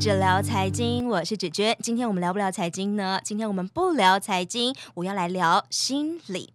只聊财经，我是芷娟。今天我们聊不聊财经呢？今天我们不聊财经，我要来聊心理。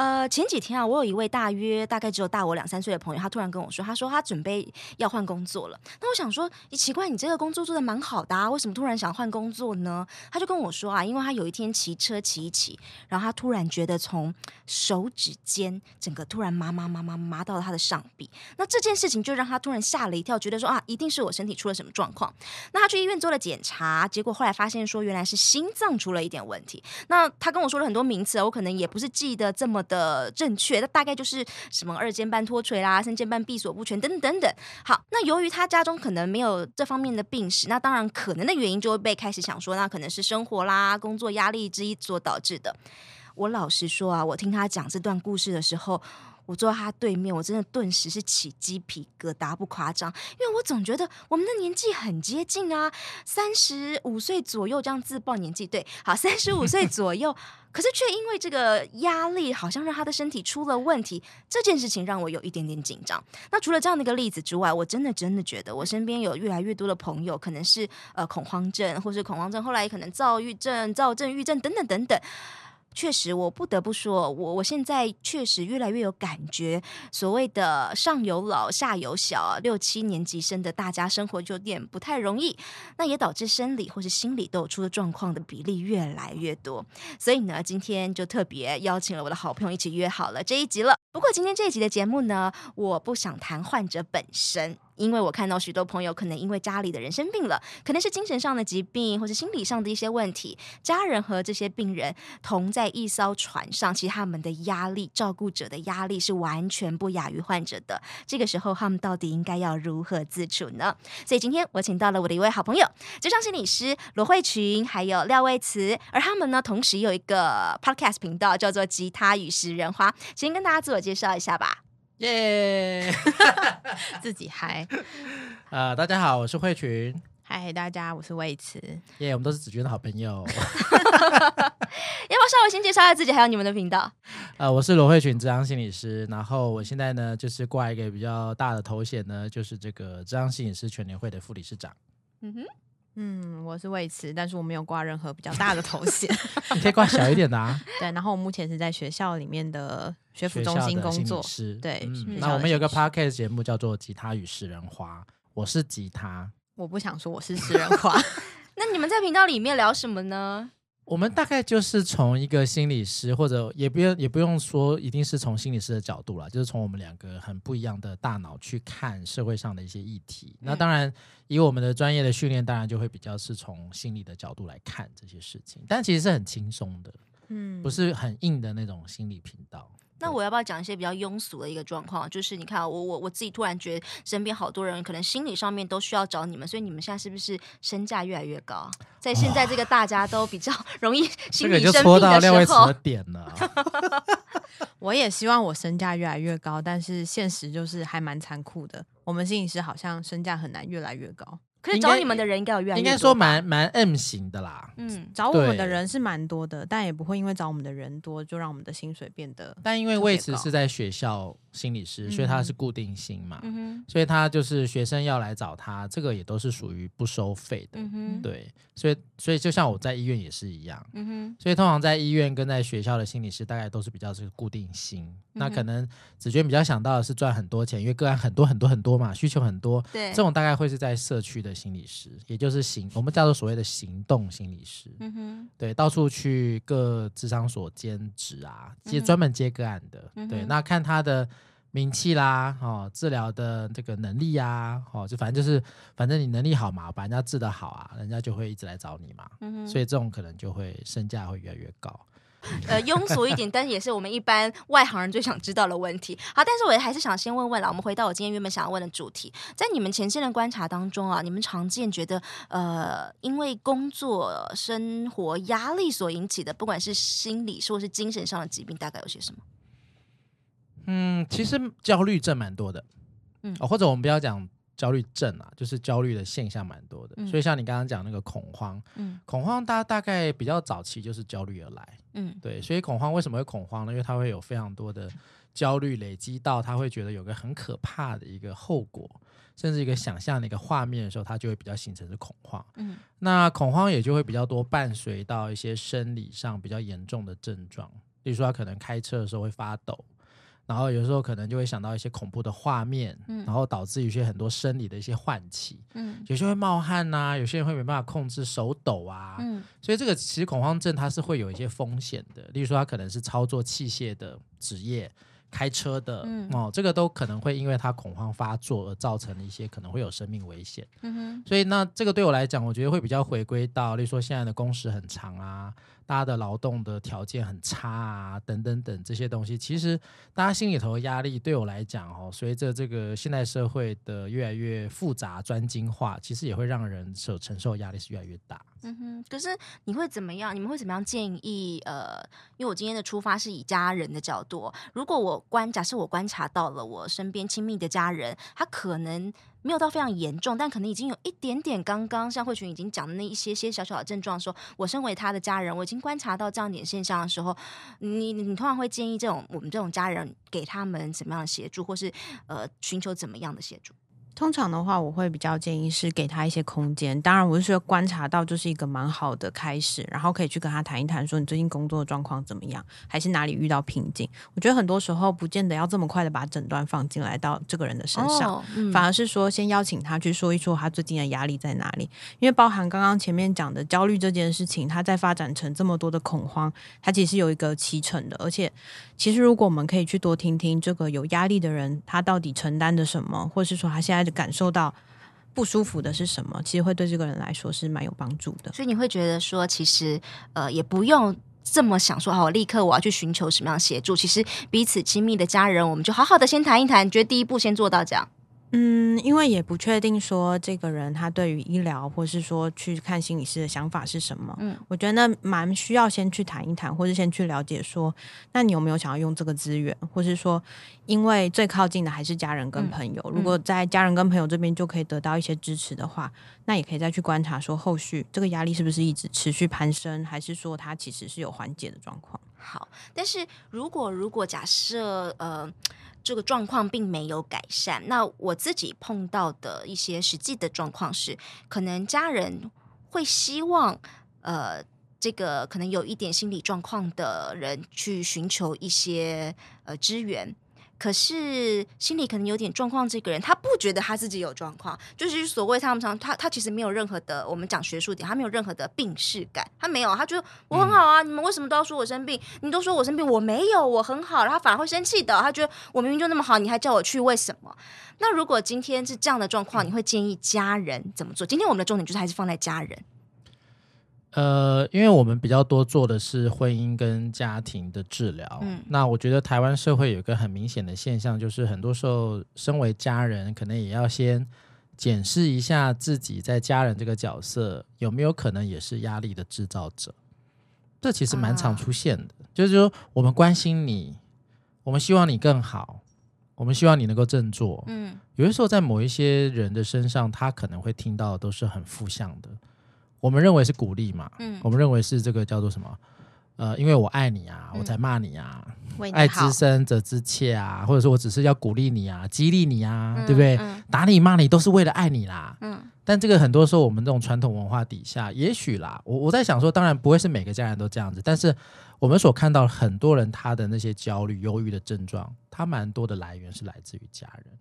呃，前几天啊，我有一位大约大概只有大我两三岁的朋友，他突然跟我说，他说他准备要换工作了。那我想说，奇怪，你这个工作做得蛮好的啊，为什么突然想换工作呢？他就跟我说啊，因为他有一天骑车骑一骑，然后他突然觉得从手指尖整个突然麻麻麻麻麻到他的上臂。那这件事情就让他突然吓了一跳，觉得说啊，一定是我身体出了什么状况。那他去医院做了检查，结果后来发现说，原来是心脏出了一点问题。那他跟我说了很多名词，我可能也不是记得这么的正确，那大概就是什么二尖瓣脱垂啦、三尖瓣闭锁不全等等等。好，那由于他家中可能没有这方面的病史，那当然可能的原因就会被开始想说，那可能是生活啦、工作压力之一所导致的。我老实说啊，我听他讲这段故事的时候。我坐在他对面，我真的顿时是起鸡皮疙瘩，不夸张，因为我总觉得我们的年纪很接近啊，三十五岁左右这样自报年纪，对，好，三十五岁 左右，可是却因为这个压力，好像让他的身体出了问题，这件事情让我有一点点紧张。那除了这样的一个例子之外，我真的真的觉得我身边有越来越多的朋友，可能是呃恐慌症，或是恐慌症，后来可能躁郁症、躁症、郁症等等等等。确实，我不得不说，我我现在确实越来越有感觉。所谓的上有老下有小，六七年级生的大家生活就有点不太容易，那也导致生理或是心理都有出了状况的比例越来越多。所以呢，今天就特别邀请了我的好朋友一起约好了这一集了。不过今天这一集的节目呢，我不想谈患者本身。因为我看到许多朋友可能因为家里的人生病了，可能是精神上的疾病，或是心理上的一些问题，家人和这些病人同在一艘船上，其实他们的压力，照顾者的压力是完全不亚于患者的。这个时候，他们到底应该要如何自处呢？所以今天我请到了我的一位好朋友，职场心理师罗慧群，还有廖卫慈，而他们呢，同时有一个 podcast 频道，叫做《吉他与食人花》，先跟大家自我介绍一下吧。耶! 自己嗨。呃，大家好，我是慧群。嗨，大家，我是魏慈。耶，yeah, 我们都是子君的好朋友。要不要稍微先介绍一下自己，还有你们的频道？呃，我是罗慧群，咨商心理师。然后我现在呢，就是挂一个比较大的头衔呢，就是这个咨商心理师全联会的副理事长。嗯哼。嗯，我是魏慈，但是我没有挂任何比较大的头衔，你可以挂小一点的啊。对，然后我目前是在学校里面的学府中心工作。对，嗯、那我们有个 podcast 节目叫做《吉他与食人花》，我是吉他，我不想说我是食人花。那你们在频道里面聊什么呢？我们大概就是从一个心理师，或者也不用也不用说一定是从心理师的角度啦，就是从我们两个很不一样的大脑去看社会上的一些议题。嗯、那当然，以我们的专业的训练，当然就会比较是从心理的角度来看这些事情，但其实是很轻松的，嗯，不是很硬的那种心理频道。那我要不要讲一些比较庸俗的一个状况？就是你看，我我我自己突然觉得身边好多人可能心理上面都需要找你们，所以你们现在是不是身价越来越高？在现在这个大家都比较容易心理生病的时候，这个就戳到廖魏慈的点了。我也希望我身价越来越高，但是现实就是还蛮残酷的。我们心理师好像身价很难越来越高。可是找你们的人应该有越来越多，应该说蛮蛮 M 型的啦。嗯，找我们的人是蛮多的，但也不会因为找我们的人多就让我们的薪水变得。但因为位置是在学校心理师，所以他是固定薪嘛，嗯、所以他就是学生要来找他，这个也都是属于不收费的。嗯、对，所以所以就像我在医院也是一样。嗯、所以通常在医院跟在学校的心理师大概都是比较是固定薪。嗯、那可能子娟比较想到的是赚很多钱，因为个案很多很多很多嘛，需求很多。对，这种大概会是在社区的心理师，也就是行我们叫做所谓的行动心理师。嗯，对，到处去各智商所兼职啊，接专门接个案的。嗯、对，那看他的。名气啦，哦，治疗的这个能力呀、啊，哦，就反正就是，反正你能力好嘛，把人家治得好啊，人家就会一直来找你嘛。嗯，所以这种可能就会身价会越来越高。呃，庸俗一点，但是也是我们一般外行人最想知道的问题。好，但是我还是想先问问了，我们回到我今天原本想要问的主题，在你们前线的观察当中啊，你们常见觉得呃，因为工作生活压力所引起的，不管是心理或是精神上的疾病，大概有些什么？嗯，其实焦虑症蛮多的，嗯、哦，或者我们不要讲焦虑症啊，就是焦虑的现象蛮多的。嗯、所以像你刚刚讲那个恐慌，嗯，恐慌大大概比较早期就是焦虑而来，嗯，对。所以恐慌为什么会恐慌呢？因为它会有非常多的焦虑累积到，他会觉得有个很可怕的一个后果，甚至一个想象的一个画面的时候，他就会比较形成是恐慌。嗯，那恐慌也就会比较多伴随到一些生理上比较严重的症状，例如说他可能开车的时候会发抖。然后有时候可能就会想到一些恐怖的画面，嗯、然后导致一些很多生理的一些唤起，嗯，有些会冒汗呐、啊，有些人会没办法控制手抖啊，嗯，所以这个其实恐慌症它是会有一些风险的，例如说它可能是操作器械的职业。开车的、嗯、哦，这个都可能会因为他恐慌发作而造成一些可能会有生命危险。嗯哼，所以那这个对我来讲，我觉得会比较回归到，例如说现在的工时很长啊，大家的劳动的条件很差啊，等等等这些东西，其实大家心里头的压力对我来讲哦，随着这个现代社会的越来越复杂专精化，其实也会让人所承受压力是越来越大。嗯哼，可是你会怎么样？你们会怎么样建议？呃，因为我今天的出发是以家人的角度，如果我观，假设我观察到了我身边亲密的家人，他可能没有到非常严重，但可能已经有一点点刚刚像慧群已经讲的那一些些小小的症状说，我身为他的家人，我已经观察到这样一点现象的时候，你你通常会建议这种我们这种家人给他们怎么样的协助，或是呃寻求怎么样的协助？通常的话，我会比较建议是给他一些空间。当然，我是说观察到就是一个蛮好的开始，然后可以去跟他谈一谈，说你最近工作的状况怎么样，还是哪里遇到瓶颈。我觉得很多时候不见得要这么快的把诊断放进来到这个人的身上，哦嗯、反而是说先邀请他去说一说他最近的压力在哪里。因为包含刚刚前面讲的焦虑这件事情，他在发展成这么多的恐慌，他其实有一个期程的。而且，其实如果我们可以去多听听这个有压力的人，他到底承担着什么，或是说他现在。感受到不舒服的是什么？其实会对这个人来说是蛮有帮助的。所以你会觉得说，其实呃，也不用这么想说，好，立刻我要去寻求什么样协助。其实彼此亲密的家人，我们就好好的先谈一谈。觉得第一步先做到这样？嗯，因为也不确定说这个人他对于医疗或是说去看心理师的想法是什么。嗯，我觉得蛮需要先去谈一谈，或是先去了解说，那你有没有想要用这个资源，或是说，因为最靠近的还是家人跟朋友。嗯，如果在家人跟朋友这边就可以得到一些支持的话，那也可以再去观察说后续这个压力是不是一直持续攀升，还是说它其实是有缓解的状况。好，但是如果如果假设呃。这个状况并没有改善。那我自己碰到的一些实际的状况是，可能家人会希望，呃，这个可能有一点心理状况的人去寻求一些呃支援。可是心里可能有点状况，这个人他不觉得他自己有状况，就是所谓他们常他他其实没有任何的，我们讲学术点，他没有任何的病识感，他没有，他觉得我很好啊，你们为什么都要说我生病？你都说我生病，我没有，我很好，然后反而会生气的，他觉得我明明就那么好，你还叫我去，为什么？那如果今天是这样的状况，你会建议家人怎么做？今天我们的重点就是还是放在家人。呃，因为我们比较多做的是婚姻跟家庭的治疗，嗯，那我觉得台湾社会有一个很明显的现象，就是很多时候身为家人，可能也要先检视一下自己在家人这个角色有没有可能也是压力的制造者。这其实蛮常出现的，啊、就是说我们关心你，我们希望你更好，我们希望你能够振作，嗯，有的时候在某一些人的身上，他可能会听到的都是很负向的。我们认为是鼓励嘛，嗯，我们认为是这个叫做什么？呃，因为我爱你啊，我才骂你啊，嗯、爱之深责之切啊，或者说我只是要鼓励你啊，激励你啊，嗯、对不对？嗯、打你骂你都是为了爱你啦，嗯。但这个很多时候我们这种传统文化底下，也许啦，我我在想说，当然不会是每个家人都这样子，但是我们所看到很多人他的那些焦虑、忧郁的症状，他蛮多的来源是来自于家人，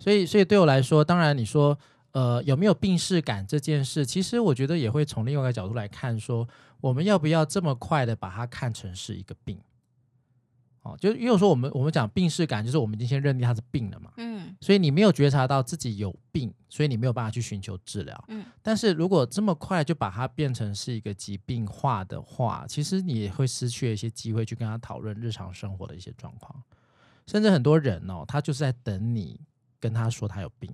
所以，所以对我来说，当然你说。呃，有没有病视感这件事？其实我觉得也会从另外一个角度来看，说我们要不要这么快的把它看成是一个病？哦，就因为说我们我们讲病视感，就是我们已经先认定它是病了嘛。嗯。所以你没有觉察到自己有病，所以你没有办法去寻求治疗。嗯。但是如果这么快就把它变成是一个疾病化的话，其实你也会失去一些机会去跟他讨论日常生活的一些状况。甚至很多人哦，他就是在等你跟他说他有病。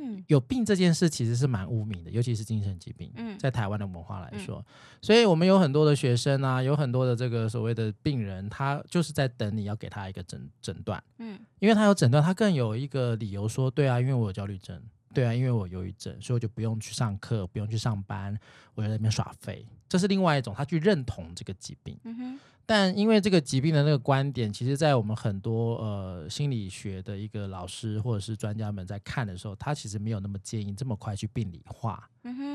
嗯，有病这件事其实是蛮污名的，尤其是精神疾病。嗯，在台湾的文化来说，嗯、所以我们有很多的学生啊，有很多的这个所谓的病人，他就是在等你要给他一个诊诊断。嗯，因为他有诊断，他更有一个理由说，对啊，因为我有焦虑症，对啊，因为我有忧郁症，所以我就不用去上课，不用去上班，我就在那边耍废。这是另外一种，他去认同这个疾病。嗯哼。但因为这个疾病的那个观点，其实，在我们很多呃心理学的一个老师或者是专家们在看的时候，他其实没有那么建议这么快去病理化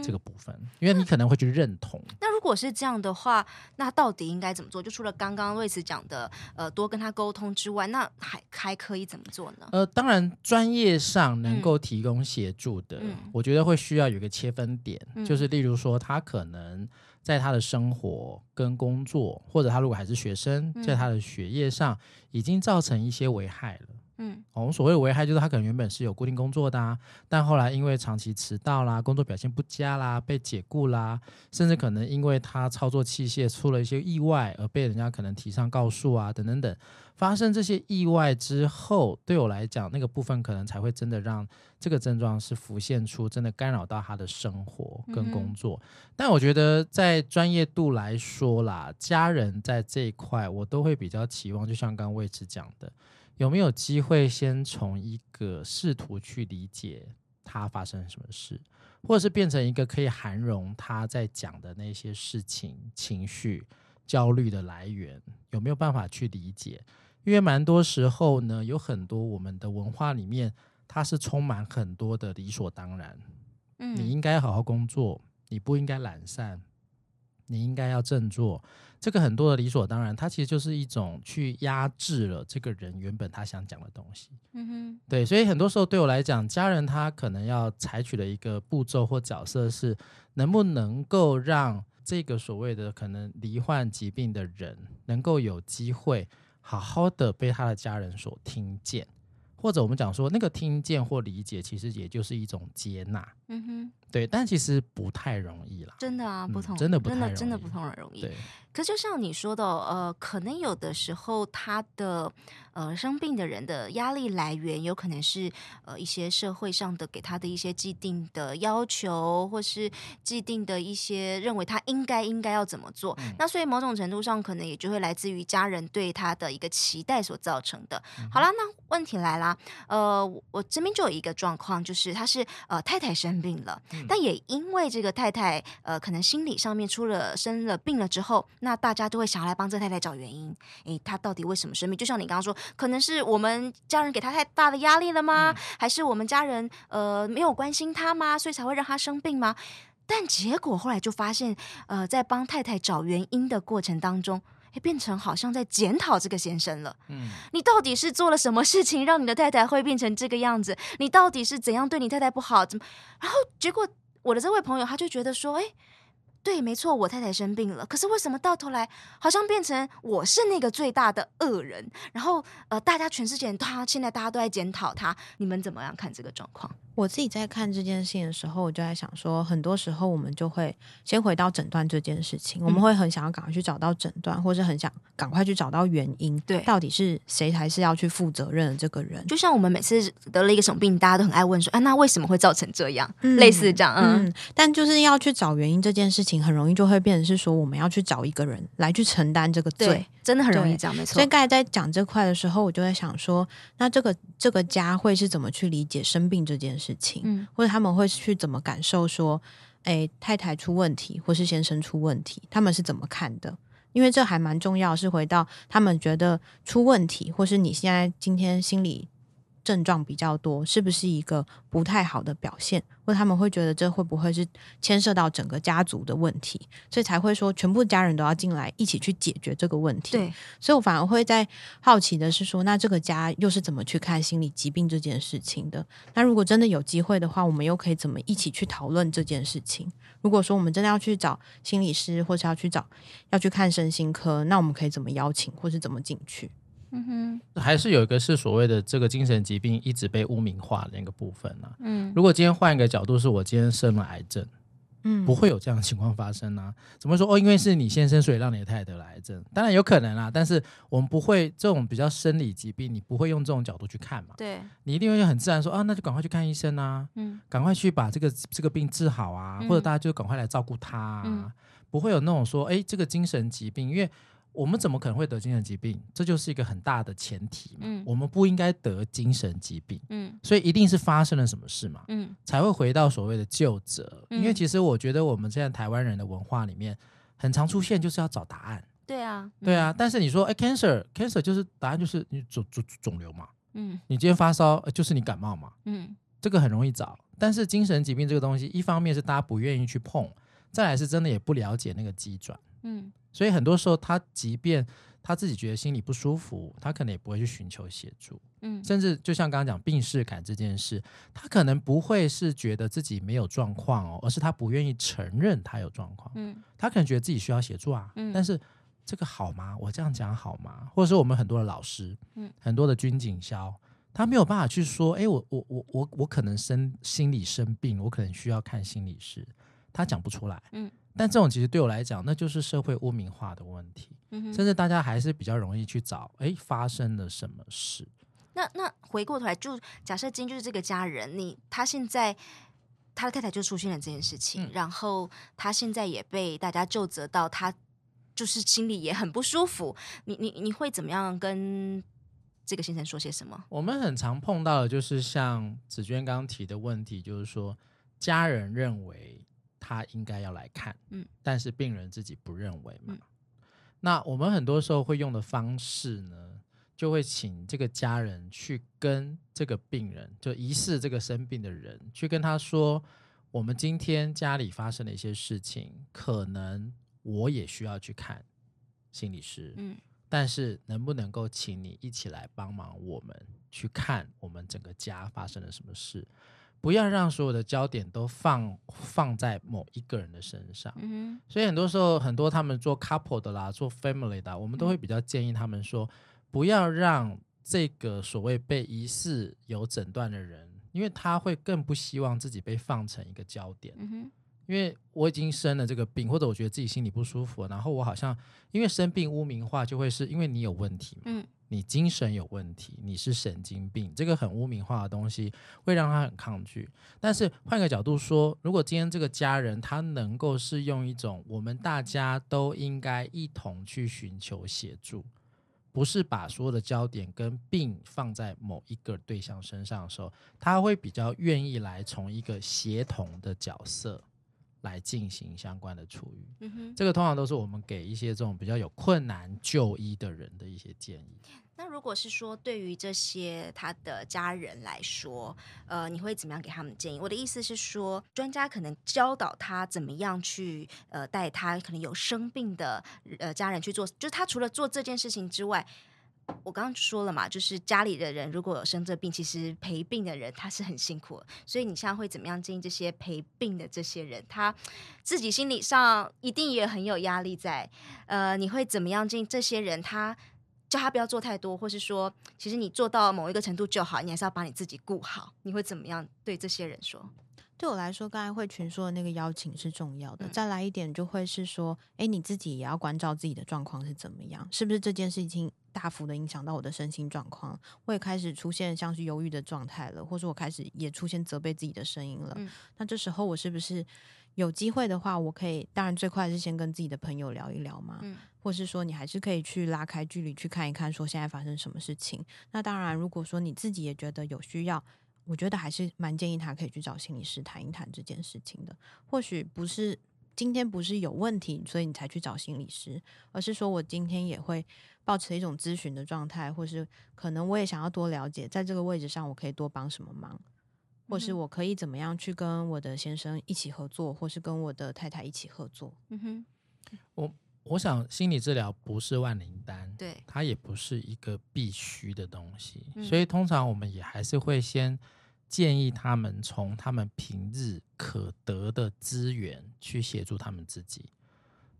这个部分，嗯、因为你可能会去认同。那如果是这样的话，那到底应该怎么做？就除了刚刚瑞慈讲的，呃，多跟他沟通之外，那还还可以怎么做呢？呃，当然，专业上能够提供协助的，嗯、我觉得会需要有一个切分点，嗯、就是例如说，他可能。在他的生活跟工作，或者他如果还是学生，在他的学业上已经造成一些危害了。嗯，我们所谓的危害就是他可能原本是有固定工作的啊，但后来因为长期迟到啦，工作表现不佳啦，被解雇啦，甚至可能因为他操作器械出了一些意外而被人家可能提上告诉啊，等等等。发生这些意外之后，对我来讲，那个部分可能才会真的让这个症状是浮现出，真的干扰到他的生活跟工作。嗯、但我觉得在专业度来说啦，家人在这一块，我都会比较期望，就像刚刚魏慈讲的，有没有机会先从一个试图去理解他发生什么事，或者是变成一个可以涵容他在讲的那些事情、情绪、焦虑的来源，有没有办法去理解？因为蛮多时候呢，有很多我们的文化里面，它是充满很多的理所当然。嗯，你应该好好工作，你不应该懒散，你应该要振作。这个很多的理所当然，它其实就是一种去压制了这个人原本他想讲的东西。嗯哼，对，所以很多时候对我来讲，家人他可能要采取的一个步骤或角色是，能不能够让这个所谓的可能罹患疾病的人，能够有机会。好好的被他的家人所听见，或者我们讲说那个听见或理解，其实也就是一种接纳。嗯哼，对，但其实不太容易啦。真的啊，不同，嗯、真的不太容易，真的真的不同人容易。对。可就像你说的，呃，可能有的时候他的呃生病的人的压力来源，有可能是呃一些社会上的给他的一些既定的要求，或是既定的一些认为他应该应该要怎么做。嗯、那所以某种程度上，可能也就会来自于家人对他的一个期待所造成的。嗯、好啦，那问题来啦，呃，我这边就有一个状况，就是他是呃太太生病了，嗯、但也因为这个太太呃可能心理上面出了生了病了之后。那大家都会想要来帮这太太找原因，诶，她到底为什么生病？就像你刚刚说，可能是我们家人给她太大的压力了吗？嗯、还是我们家人呃没有关心她吗？所以才会让她生病吗？但结果后来就发现，呃，在帮太太找原因的过程当中，诶，变成好像在检讨这个先生了。嗯，你到底是做了什么事情让你的太太会变成这个样子？你到底是怎样对你太太不好？怎么？然后结果我的这位朋友他就觉得说，诶。对，没错，我太太生病了。可是为什么到头来好像变成我是那个最大的恶人？然后呃，大家全世界他现在大家都在检讨他，你们怎么样看这个状况？我自己在看这件事情的时候，我就在想说，很多时候我们就会先回到诊断这件事情，嗯、我们会很想要赶快去找到诊断，或是很想赶快去找到原因，对，到底是谁才是要去负责任的这个人？就像我们每次得了一个什么病，大家都很爱问说，啊，那为什么会造成这样？嗯、类似这样，嗯，嗯，但就是要去找原因这件事情，很容易就会变成是说，我们要去找一个人来去承担这个罪，真的很容易讲，没错。所以刚才在讲这块的时候，我就在想说，那这个这个家会是怎么去理解生病这件事情？嗯。他们会去怎么感受？说，诶，太太出问题，或是先生出问题，他们是怎么看的？因为这还蛮重要，是回到他们觉得出问题，或是你现在今天心里。症状比较多，是不是一个不太好的表现？或他们会觉得这会不会是牵涉到整个家族的问题，所以才会说全部家人都要进来一起去解决这个问题。对，所以我反而会在好奇的是说，那这个家又是怎么去看心理疾病这件事情的？那如果真的有机会的话，我们又可以怎么一起去讨论这件事情？如果说我们真的要去找心理师，或是要去找要去看身心科，那我们可以怎么邀请，或是怎么进去？嗯哼，还是有一个是所谓的这个精神疾病一直被污名化的那个部分呢、啊。嗯，如果今天换一个角度，是我今天生了癌症，嗯，不会有这样的情况发生啊。怎么说？哦，因为是你先生，所以让你的太太得了癌症，当然有可能啊。但是我们不会这种比较生理疾病，你不会用这种角度去看嘛？对，你一定会很自然说啊，那就赶快去看医生啊，嗯，赶快去把这个这个病治好啊，嗯、或者大家就赶快来照顾他啊，嗯、不会有那种说，哎，这个精神疾病，因为。我们怎么可能会得精神疾病？这就是一个很大的前提嘛。嗯，我们不应该得精神疾病。嗯，所以一定是发生了什么事嘛。嗯，才会回到所谓的究责。嗯，因为其实我觉得我们现在台湾人的文化里面，很常出现就是要找答案。对啊，嗯、对啊。但是你说，哎，cancer，cancer 就是答案就是你肿肿肿瘤嘛。嗯，你今天发烧就是你感冒嘛。嗯，这个很容易找。但是精神疾病这个东西，一方面是大家不愿意去碰，再来是真的也不了解那个机转。嗯，所以很多时候他即便他自己觉得心里不舒服，他可能也不会去寻求协助。嗯，甚至就像刚刚讲病逝感这件事，他可能不会是觉得自己没有状况哦，而是他不愿意承认他有状况。嗯，他可能觉得自己需要协助啊。嗯，但是这个好吗？我这样讲好吗？或者说我们很多的老师，嗯，很多的军警校，他没有办法去说，哎，我我我我我可能生心理生病，我可能需要看心理师，他讲不出来。嗯。但这种其实对我来讲，那就是社会污名化的问题，嗯、甚至大家还是比较容易去找，哎，发生了什么事？那那回过头来，就假设今天就是这个家人，你他现在他的太太就出现了这件事情，嗯、然后他现在也被大家就责到，他就是心里也很不舒服。你你你会怎么样跟这个先生说些什么？我们很常碰到的就是像紫娟刚刚提的问题，就是说家人认为。他应该要来看，嗯，但是病人自己不认为嘛。嗯、那我们很多时候会用的方式呢，就会请这个家人去跟这个病人，就疑似这个生病的人，去跟他说：我们今天家里发生了一些事情，可能我也需要去看心理师，嗯，但是能不能够请你一起来帮忙，我们去看我们整个家发生了什么事？不要让所有的焦点都放放在某一个人的身上，嗯，所以很多时候，很多他们做 couple 的啦，做 family 的，我们都会比较建议他们说，不要让这个所谓被疑似有诊断的人，因为他会更不希望自己被放成一个焦点，嗯，因为我已经生了这个病，或者我觉得自己心里不舒服，然后我好像因为生病污名化，就会是因为你有问题嘛，嗯。你精神有问题，你是神经病，这个很污名化的东西会让他很抗拒。但是换个角度说，如果今天这个家人他能够是用一种我们大家都应该一同去寻求协助，不是把所有的焦点跟病放在某一个对象身上的时候，他会比较愿意来从一个协同的角色。来进行相关的处理，嗯哼，这个通常都是我们给一些这种比较有困难就医的人的一些建议。那如果是说对于这些他的家人来说，呃，你会怎么样给他们建议？我的意思是说，专家可能教导他怎么样去呃带他可能有生病的呃家人去做，就是他除了做这件事情之外。我刚刚说了嘛，就是家里的人如果有生这病，其实陪病的人他是很辛苦的，所以你现在会怎么样建议这些陪病的这些人，他自己心理上一定也很有压力在。呃，你会怎么样建议这些人，他叫他不要做太多，或是说，其实你做到某一个程度就好，你还是要把你自己顾好。你会怎么样对这些人说？对我来说，刚才慧群说的那个邀请是重要的。再来一点，就会是说，哎，你自己也要关照自己的状况是怎么样，是不是这件事情大幅的影响到我的身心状况？我也开始出现像是忧郁的状态了，或者我开始也出现责备自己的声音了。嗯、那这时候我是不是有机会的话，我可以，当然最快是先跟自己的朋友聊一聊嘛，嗯、或是说你还是可以去拉开距离去看一看，说现在发生什么事情。那当然，如果说你自己也觉得有需要。我觉得还是蛮建议他可以去找心理师谈一谈这件事情的。或许不是今天不是有问题，所以你才去找心理师，而是说我今天也会保持一种咨询的状态，或是可能我也想要多了解，在这个位置上我可以多帮什么忙，或是我可以怎么样去跟我的先生一起合作，或是跟我的太太一起合作。嗯哼，我我想心理治疗不是万灵丹，对，它也不是一个必须的东西，嗯、所以通常我们也还是会先。建议他们从他们平日可得的资源去协助他们自己。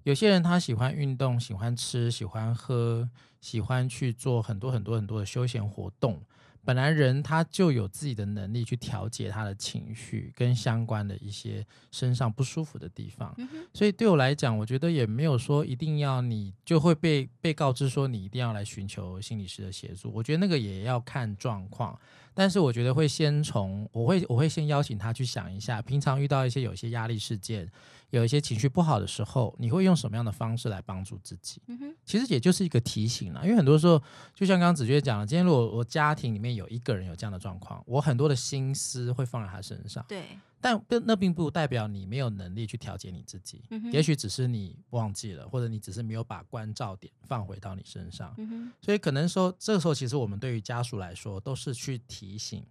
有些人他喜欢运动，喜欢吃，喜欢喝，喜欢去做很多很多很多的休闲活动。本来人他就有自己的能力去调节他的情绪跟相关的一些身上不舒服的地方，嗯、所以对我来讲，我觉得也没有说一定要你就会被被告知说你一定要来寻求心理师的协助。我觉得那个也要看状况。但是我觉得会先从我会我会先邀请他去想一下，平常遇到一些有些压力事件，有一些情绪不好的时候，你会用什么样的方式来帮助自己？嗯哼，其实也就是一个提醒啦，因为很多时候，就像刚刚子娟讲了，今天如果我家庭里面有一个人有这样的状况，我很多的心思会放在他身上。对。但那并不代表你没有能力去调节你自己，嗯、哼也许只是你忘记了，或者你只是没有把关照点放回到你身上。嗯、哼所以可能说，这个时候其实我们对于家属来说，都是去提醒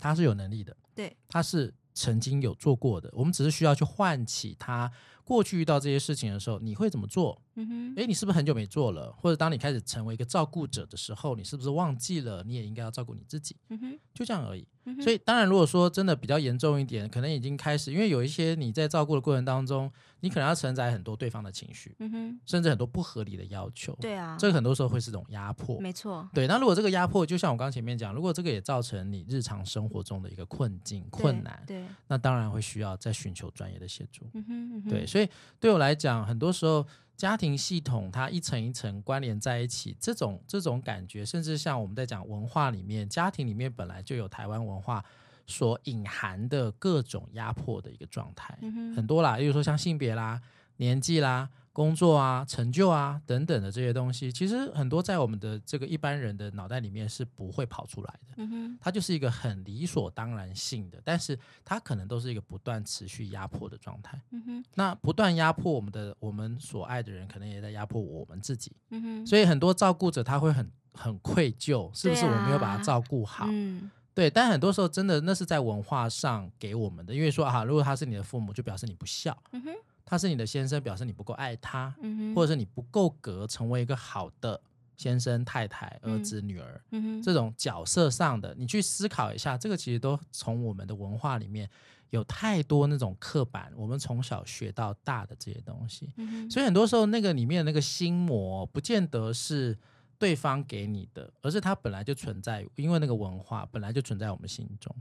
他是有能力的，对，他是曾经有做过的，我们只是需要去唤起他。过去遇到这些事情的时候，你会怎么做？嗯哼，诶，你是不是很久没做了？或者当你开始成为一个照顾者的时候，你是不是忘记了你也应该要照顾你自己？嗯哼，就这样而已。嗯，所以当然，如果说真的比较严重一点，可能已经开始，因为有一些你在照顾的过程当中，你可能要承载很多对方的情绪，嗯哼，甚至很多不合理的要求。对啊，这个很多时候会是一种压迫。没错。对，那如果这个压迫，就像我刚前面讲，如果这个也造成你日常生活中的一个困境、困难，对，对，那当然会需要再寻求专业的协助。嗯哼，嗯哼，对，所以对我来讲，很多时候家庭系统它一层一层关联在一起，这种这种感觉，甚至像我们在讲文化里面，家庭里面本来就有台湾文化所隐含的各种压迫的一个状态，嗯、很多啦，例如说像性别啦、年纪啦。工作啊、成就啊等等的这些东西，其实很多在我们的这个一般人的脑袋里面是不会跑出来的。嗯哼，它就是一个很理所当然性的，但是它可能都是一个不断持续压迫的状态。嗯哼，那不断压迫我们的我们所爱的人，可能也在压迫我们自己。嗯哼，所以很多照顾者他会很很愧疚，是不是我没有把他照顾好？嗯，对。但很多时候真的那是在文化上给我们的，因为说啊，如果他是你的父母，就表示你不孝。嗯哼。他是你的先生，表示你不够爱他，嗯、哼。或者是你不够格成为一个好的先生、太太、儿子、女儿，嗯嗯、这种角色上的，你去思考一下，这个其实都从我们的文化里面有太多那种刻板，我们从小学到大的这些东西，嗯、所以很多时候那个里面的那个心魔，不见得是。对方给你的，而是它本来就存在，因为那个文化本来就存在我们心中。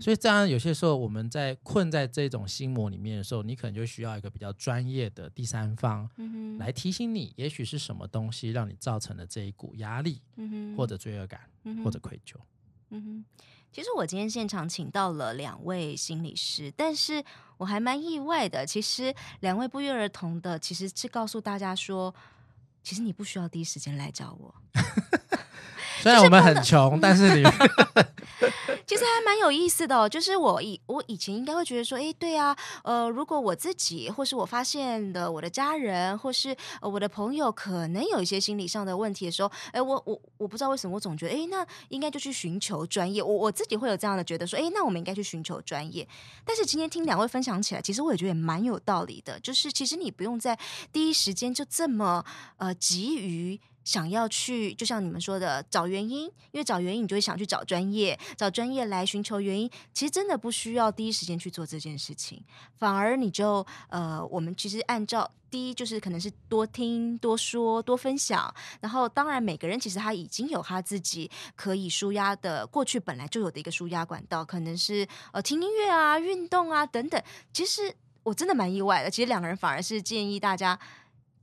所以这样有些时候我们在困在这种心魔里面的时候，你可能就需要一个比较专业的第三方，来提醒你，也许是什么东西让你造成了这一股压力，或者罪恶感，嗯，或者愧疚。嗯哼，其实我今天现场请到了两位心理师，但是我还蛮意外的，其实两位不约而同的，其实是告诉大家说。其实你不需要第一时间来找我。虽然我们很穷，但是你 其实还蛮有意思的哦。就是我以我以前应该会觉得说，哎，对啊，呃，如果我自己或是我发现的我的家人或是我的朋友可能有一些心理上的问题的时候，哎，我我我不知道为什么我总觉得，哎，那应该就去寻求专业。我我自己会有这样的觉得说，哎，那我们应该去寻求专业。但是今天听两位分享起来，其实我也觉得也蛮有道理的。就是其实你不用在第一时间就这么呃急于。想要去，就像你们说的，找原因，因为找原因，你就会想去找专业，找专业来寻求原因。其实真的不需要第一时间去做这件事情，反而你就呃，我们其实按照第一就是可能是多听、多说、多分享。然后当然每个人其实他已经有他自己可以舒压的，过去本来就有的一个舒压管道，可能是呃听音乐啊、运动啊等等。其实我真的蛮意外的，其实两个人反而是建议大家。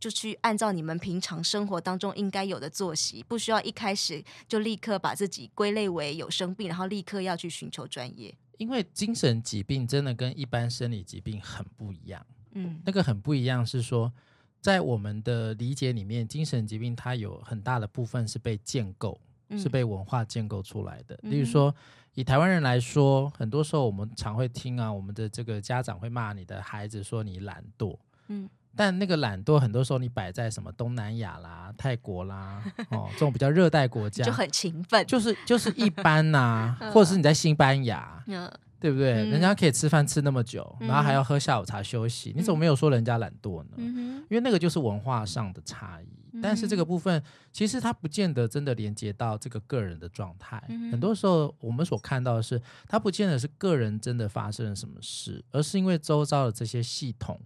就去按照你们平常生活当中应该有的作息，不需要一开始就立刻把自己归类为有生病，然后立刻要去寻求专业。因为精神疾病真的跟一般生理疾病很不一样。嗯，那个很不一样是说，在我们的理解里面，精神疾病它有很大的部分是被建构，嗯、是被文化建构出来的。例如说，以台湾人来说，很多时候我们常会听啊，我们的这个家长会骂你的孩子说你懒惰。嗯。但那个懒惰，很多时候你摆在什么东南亚啦、泰国啦，哦，这种比较热带国家就很勤奋，就是就是一般呐、啊，或者是你在西班牙，嗯、对不对？嗯、人家可以吃饭吃那么久，然后还要喝下午茶休息，嗯、你怎么没有说人家懒惰呢？嗯、因为那个就是文化上的差异。但是这个部分其实它不见得真的连接到这个个人的状态。嗯、很多时候我们所看到的是，它不见得是个人真的发生了什么事，而是因为周遭的这些系统。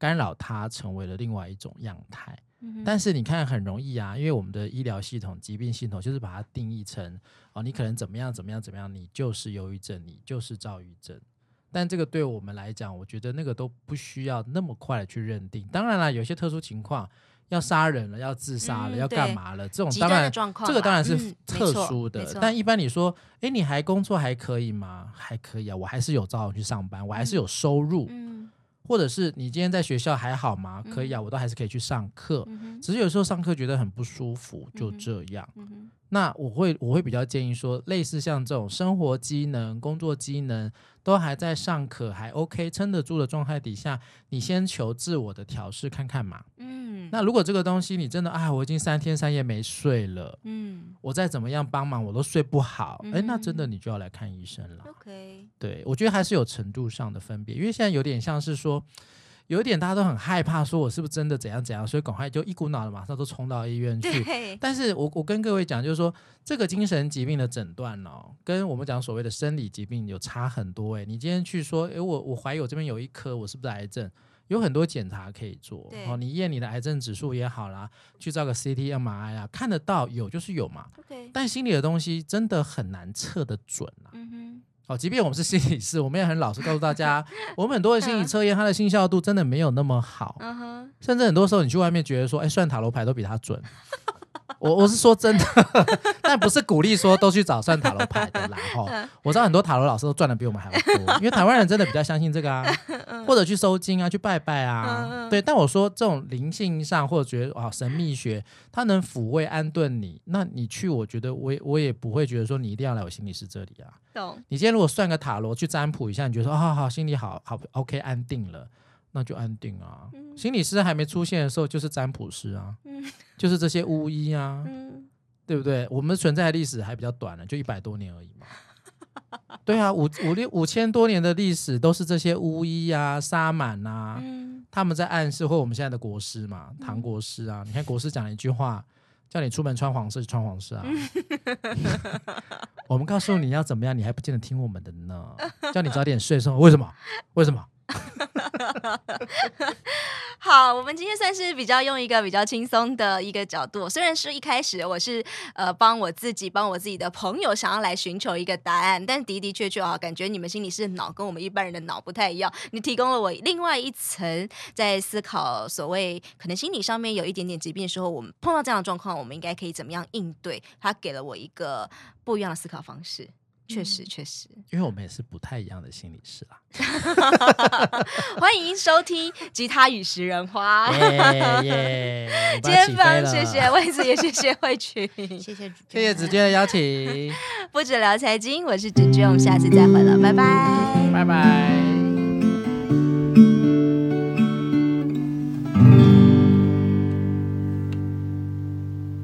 干扰它成为了另外一种样态，嗯、但是你看很容易啊，因为我们的医疗系统、疾病系统就是把它定义成哦，你可能怎么样怎么样怎么样，你就是忧郁症，你就是躁郁症。但这个对我们来讲，我觉得那个都不需要那么快的去认定。当然了，有些特殊情况，要杀人了，要自杀了，嗯、要干嘛了？这种当然，这个当然是特殊的。嗯、但一般你说，哎，你还工作还可以吗？还可以啊，我还是有照常去上班，我还是有收入。嗯、或者是你今天在学校还好吗？可以啊，我都还是可以去上课。嗯、只是有时候上课觉得很不舒服，就这样。那我会我会比较建议说，类似像这种生活机能、工作机能都还在尚可、还 OK、撑得住的状态底下，你先求自我的调试看看嘛。嗯。那如果这个东西你真的啊，我已经三天三夜没睡了，嗯，我再怎么样帮忙我都睡不好，哎、嗯，那真的你就要来看医生了。OK。对，我觉得还是有程度上的分别，因为现在有点像是说。有一点大家都很害怕，说我是不是真的怎样怎样，所以赶快就一股脑的马上都冲到医院去。但是我我跟各位讲，就是说这个精神疾病的诊断哦，跟我们讲所谓的生理疾病有差很多。哎，你今天去说，哎，我我怀疑我这边有一颗，我是不是癌症？有很多检查可以做。对哦，你验你的癌症指数也好啦，去照个 CT、MRI 啊，看得到有就是有嘛。Okay 但心理的东西真的很难测得准啊。嗯哼。哦，即便我们是心理师，我们也很老实告诉大家，我们很多的心理测验，它的信效度真的没有那么好。甚至很多时候，你去外面觉得说，哎，算塔罗牌都比它准。我我是说真的，但不是鼓励说都去找算塔罗牌的啦。哈，我知道很多塔罗老师都赚的比我们还要多，因为台湾人真的比较相信这个啊，或者去收金啊，去拜拜啊。对，但我说这种灵性上或者觉得啊神秘学，它能抚慰安顿你，那你去，我觉得我也我也不会觉得说你一定要来我心理师这里啊。懂。你今天如果算个塔罗去占卜一下，你觉得说啊好心里好好 OK 安定了。那就安定啊！嗯、心理师还没出现的时候，就是占卜师啊，嗯、就是这些巫医啊，嗯、对不对？我们存在的历史还比较短呢，就一百多年而已嘛。对啊，五五六五千多年的历史都是这些巫医啊、沙满啊，嗯、他们在暗示，或我们现在的国师嘛，唐国师啊。嗯、你看国师讲了一句话，叫你出门穿黄色就穿黄色啊。我们告诉你要怎么样，你还不见得听我们的呢。叫你早点睡，说为什么？为什么？好，我们今天算是比较用一个比较轻松的一个角度，虽然是一开始我是呃帮我自己帮我自己的朋友想要来寻求一个答案，但的的确确啊，感觉你们心里是脑跟我们一般人的脑不太一样，你提供了我另外一层在思考所谓可能心理上面有一点点疾病的时候，我们碰到这样的状况，我们应该可以怎么样应对？他给了我一个不一样的思考方式。确实，确实，因为我们也是不太一样的心理师啦。欢迎收听《吉他与食人花》。耶！肩膀，谢谢魏子，也谢谢慧群，谢谢谢谢子娟的邀请。不止聊财经，我是子娟，我们下次再会了，拜拜，拜拜。